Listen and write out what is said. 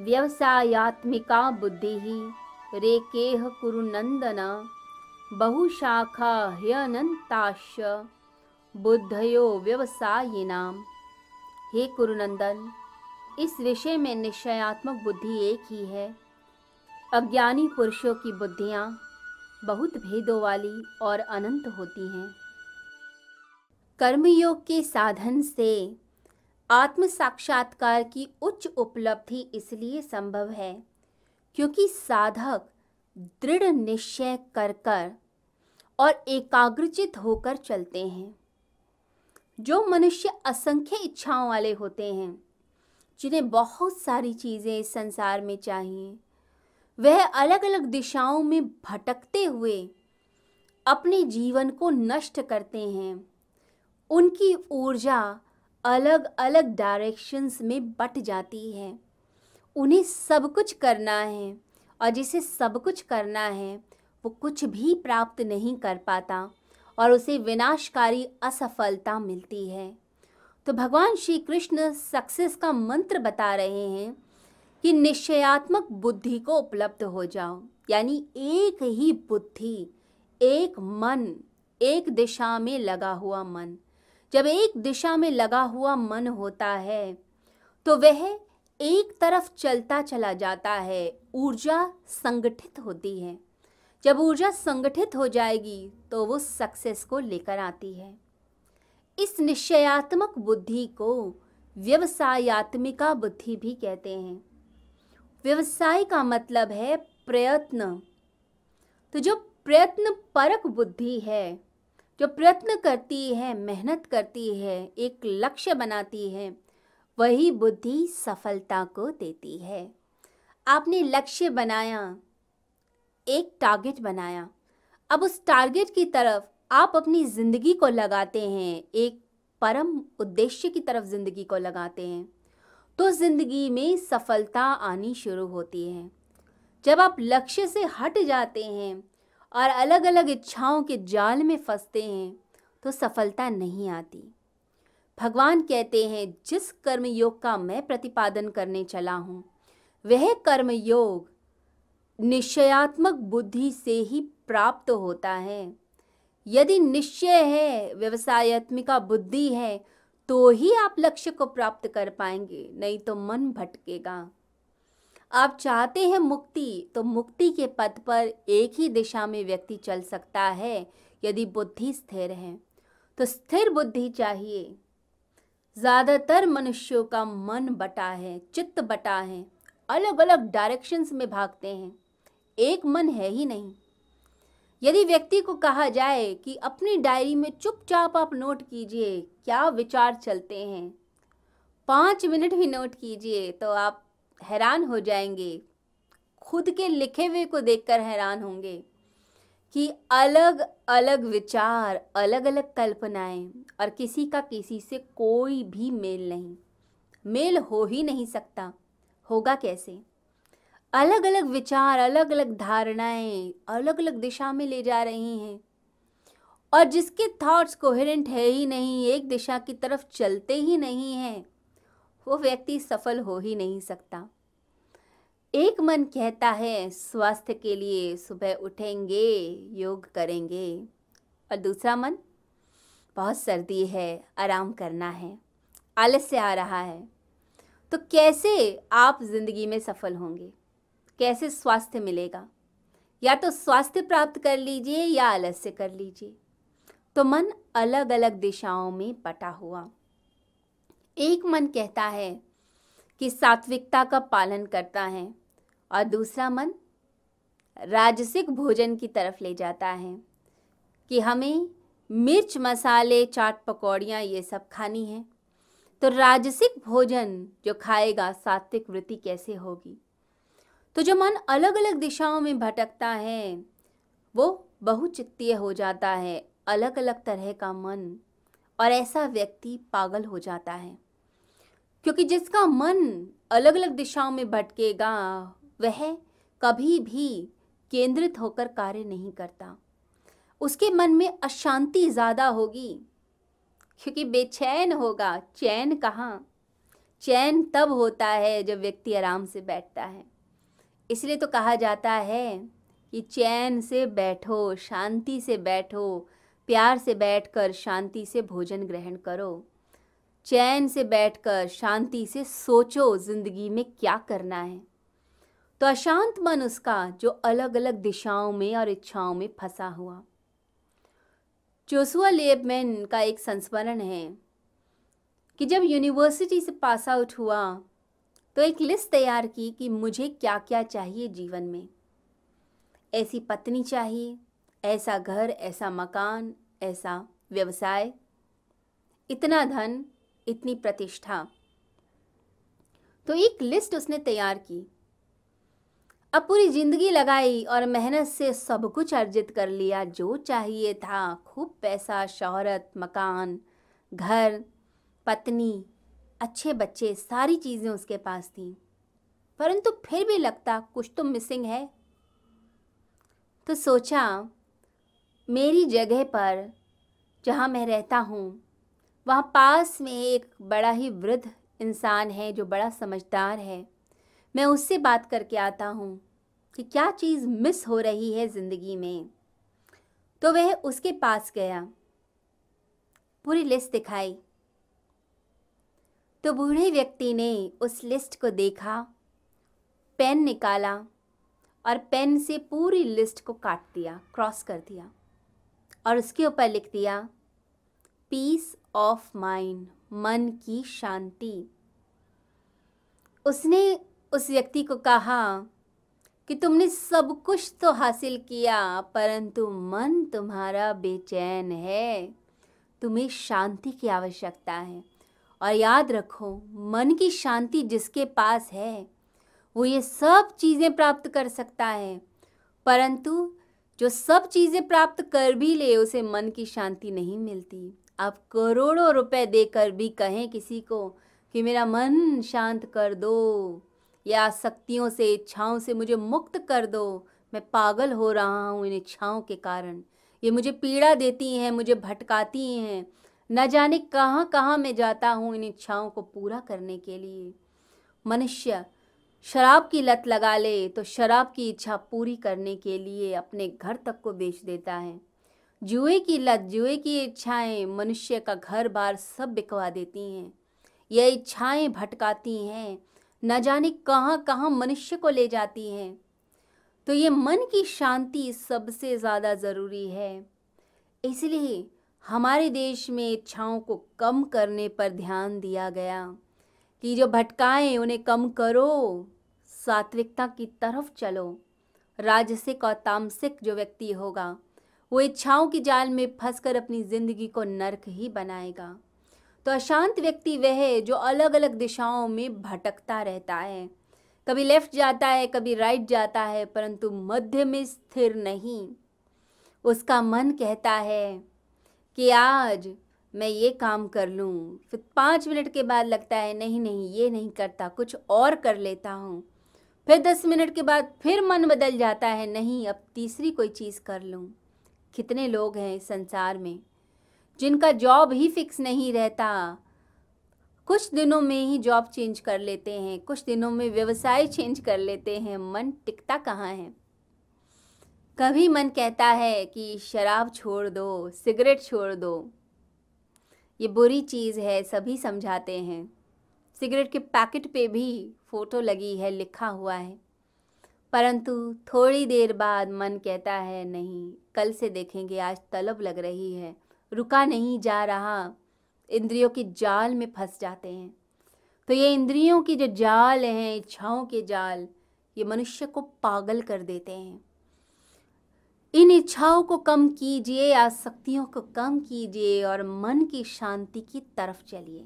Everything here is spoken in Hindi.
व्यवसायात्मिका बुद्धिः रेकेह कुरुनन्दन बहुशाखा ह्यनन्ताश्च बुद्धयो व्यवसायिनाम। हे कुरुनंदन, इस विषय में निश्चयात्मक बुद्धि एक ही है। अज्ञानी पुरुषों की बुद्धियाँ बहुत भेदों वाली और अनंत होती हैं। कर्मयोग के साधन से आत्म साक्षात्कार की उच्च उपलब्धि इसलिए संभव है क्योंकि साधक दृढ़ निश्चय कर कर और एकाग्रचित होकर चलते हैं। जो मनुष्य असंख्य इच्छाओं वाले होते हैं, जिन्हें बहुत सारी चीज़ें इस संसार में चाहिए, वह अलग अलग दिशाओं में भटकते हुए अपने जीवन को नष्ट करते हैं। उनकी ऊर्जा अलग अलग डायरेक्शंस में बट जाती है। उन्हें सब कुछ करना है और जिसे सब कुछ करना है, वो कुछ भी प्राप्त नहीं कर पाता और उसे विनाशकारी असफलता मिलती है। तो भगवान श्री कृष्ण सक्सेस का मंत्र बता रहे हैं कि निश्चयात्मक बुद्धि को उपलब्ध हो जाओ। यानी एक ही बुद्धि, एक मन, एक दिशा में लगा हुआ मन। जब एक दिशा में लगा हुआ मन होता है तो वह एक तरफ़ चलता चला जाता है, ऊर्जा संगठित होती है। जब ऊर्जा संगठित हो जाएगी तो वो सक्सेस को लेकर आती है। इस निश्चयात्मक बुद्धि को व्यवसायत्मिका बुद्धि भी कहते हैं। व्यवसाय का मतलब है प्रयत्न। तो जो प्रयत्न परक बुद्धि है जो प्रयत्न करती है, मेहनत करती है, एक लक्ष्य बनाती है, वही बुद्धि सफलता को देती है। आपने लक्ष्य बनाया, एक टारगेट बनाया। अब उस टारगेट की तरफ़ आप अपनी ज़िंदगी को लगाते हैं, एक परम उद्देश्य की तरफ़ ज़िंदगी को लगाते हैं तो ज़िंदगी में सफलता आनी शुरू होती है। जब आप लक्ष्य से हट जाते हैं और अलग अलग इच्छाओं के जाल में फंसते हैं तो सफलता नहीं आती। भगवान कहते हैं, जिस कर्म योग का मैं प्रतिपादन करने चला हूँ, वह कर्म योग निश्चयात्मक बुद्धि से ही प्राप्त होता है। यदि निश्चय है, व्यवसायत्मिका बुद्धि है तो ही आप लक्ष्य को प्राप्त कर पाएँगे, नहीं तो मन भटकेगा। आप चाहते हैं मुक्ति तो मुक्ति के पथ पर एक ही दिशा में व्यक्ति चल सकता है, यदि बुद्धि स्थिर है। तो स्थिर बुद्धि चाहिए। ज़्यादातर मनुष्यों का मन बटा है, चित्त बटा है अलग अलग डायरेक्शंस में भागते हैं। एक मन है ही नहीं। यदि व्यक्ति को कहा जाए कि अपनी डायरी में चुपचाप आप नोट कीजिए, क्या विचार चलते हैं? पाँच मिनट भी नोट कीजिए तो आप हैरान हो जाएँगे। खुद के लिखे हुए को देखकर हैरान होंगे कि अलग अलग विचार, अलग अलग कल्पनाएँ और किसी का किसी से कोई भी मेल नहीं। मेल हो ही नहीं सकता। होगा कैसे? अलग अलग विचार, अलग अलग धारणाएँ, अलग अलग दिशा में ले जा रही हैं। और जिसके थॉट्स कोहेरेंट है ही नहीं, एक दिशा की तरफ़ चलते ही नहीं हैं। वो व्यक्ति सफल हो ही नहीं सकता। एक मन कहता है, स्वास्थ्य के लिए सुबह उठेंगे, योग करेंगे। और दूसरा मन, बहुत सर्दी है, आराम करना है, आलस्य आ रहा है। तो कैसे आप ज़िंदगी में सफल होंगे? कैसे स्वास्थ्य मिलेगा? या तो स्वास्थ्य प्राप्त कर लीजिए या आलस्य कर लीजिए। तो मन अलग अलग दिशाओं में पटा हुआ। एक मन कहता है कि सात्विकता का पालन करता है और दूसरा मन राजसिक भोजन की तरफ़ ले जाता है कि हमें मिर्च, मसाले, चाट पकौड़ियाँ, ये सब खानी है। तो राजसिक भोजन जो खाएगा सात्विक वृत्ति कैसे होगी? तो जो मन अलग अलग दिशाओं में भटकता है, वो बहुचित्तीय हो जाता है अलग अलग तरह का मन। और ऐसा व्यक्ति पागल हो जाता है। क्योंकि जिसका मन अलग अलग दिशाओं में भटकेगा, वह कभी भी केंद्रित होकर कार्य नहीं करता। उसके मन में अशांति ज़्यादा होगी, क्योंकि बेचैन होगा। चैन कहाँ? चैन तब होता है जब व्यक्ति आराम से बैठता है। इसलिए तो कहा जाता है कि चैन से बैठो, शांति से बैठो प्यार से बैठकर शांति से भोजन ग्रहण करो। चैन से बैठकर शांति से सोचो ज़िंदगी में क्या करना है। तो अशांत मन उसका जो अलग अलग दिशाओं में और इच्छाओं में फंसा हुआ। जोसुआ लेबमैन का एक संस्मरण है कि जब यूनिवर्सिटी से पास आउट हुआ तो एक लिस्ट तैयार की कि मुझे क्या क्या चाहिए जीवन में। ऐसी पत्नी चाहिए ऐसा घर, ऐसा मकान, ऐसा व्यवसाय। इतना धन, इतनी प्रतिष्ठा। तो एक लिस्ट उसने तैयार की। अब पूरी ज़िंदगी लगाई और मेहनत से सब कुछ अर्जित कर लिया। जो चाहिए था, खूब पैसा, शोहरत, मकान, घर, पत्नी, अच्छे बच्चे, सारी चीज़ें उसके पास थी। परंतु फिर भी लगता, कुछ तो मिसिंग है। तो सोचा मेरी जगह पर, जहाँ मैं रहता हूँ, वहाँ पास में एक बड़ा ही वृद्ध इंसान है जो बड़ा समझदार है। मैं उससे बात करके आता हूँ कि क्या चीज़ मिस हो रही है ज़िंदगी में। तो वह उसके पास गया। पूरी लिस्ट दिखाई। तो बूढ़े व्यक्ति ने उस लिस्ट को देखा, पेन निकाला और पेन से पूरी लिस्ट को काट दिया, क्रॉस कर दिया। और उसके ऊपर लिख दिया पीस ऑफ़ माइंड मन की शांति. उसने उस व्यक्ति को कहा कि, तुमने सब कुछ तो हासिल किया, परंतु मन तुम्हारा बेचैन है। तुम्हें शांति की आवश्यकता है। और याद रखो, मन की शांति जिसके पास है, वो ये सब चीज़ें प्राप्त कर सकता है। परंतु जो सब चीज़ें प्राप्त कर भी ले, उसे मन की शांति नहीं मिलती। आप करोड़ों रुपए देकर भी कहें किसी को कि मेरा मन शांत कर दो, या शक्तियों से, इच्छाओं से मुझे मुक्त कर दो। मैं पागल हो रहा हूँ इन इच्छाओं के कारण। ये मुझे पीड़ा देती हैं, मुझे भटकाती हैं। न जाने कहाँ कहाँ मैं जाता हूँ इन इच्छाओं को पूरा करने के लिए। मनुष्य शराब की लत लगा ले तो शराब की इच्छा पूरी करने के लिए अपने घर तक को बेच देता है। जुए की लत, जुए की इच्छाएँ मनुष्य का घर बार सब बिकवा देती हैं। ये इच्छाएँ भटकाती हैं, न जाने कहाँ कहाँ मनुष्य को ले जाती हैं। तो ये मन की शांति सबसे ज़्यादा ज़रूरी है। इसलिए हमारे देश में इच्छाओं को कम करने पर ध्यान दिया गया। कि जो भटकाएँ, उन्हें कम करो। सात्विकता की तरफ़ चलो। राजसिक और तामसिक जो व्यक्ति होगा, वो इच्छाओं की जाल में फंसकर अपनी ज़िंदगी को नरक ही बनाएगा। तो अशांत व्यक्ति वह है जो अलग अलग दिशाओं में भटकता रहता है। कभी लेफ़्ट जाता है, कभी राइट जाता है, परंतु मध्य में स्थिर नहीं। उसका मन कहता है कि आज मैं ये काम कर लूँ। फिर पाँच मिनट के बाद लगता है, नहीं नहीं, ये नहीं करता, कुछ और कर लेता हूँ। फिर दस मिनट के बाद फिर मन बदल जाता है, नहीं, अब तीसरी कोई चीज़ कर लूँ। कितने लोग हैं संसार में जिनका जॉब ही फिक्स नहीं रहता। कुछ दिनों में ही जॉब चेंज कर लेते हैं, कुछ दिनों में व्यवसाय चेंज कर लेते हैं। मन टिकता कहाँ है? कभी मन कहता है कि शराब छोड़ दो, सिगरेट छोड़ दो। ये बुरी चीज़ है, सभी समझाते हैं। सिगरेट के पैकेट पे भी फ़ोटो लगी है, लिखा हुआ है। परंतु थोड़ी देर बाद मन कहता है, नहीं, कल से देखेंगे, आज तलब लग रही है। रुका नहीं जा रहा। इंद्रियों के जाल में फंस जाते हैं। तो ये इंद्रियों की जो जाल हैं, इच्छाओं के जाल, ये मनुष्य को पागल कर देते हैं। इन इच्छाओं को कम कीजिए, आसक्तियों को कम कीजिए और मन की शांति की तरफ़ चलिए।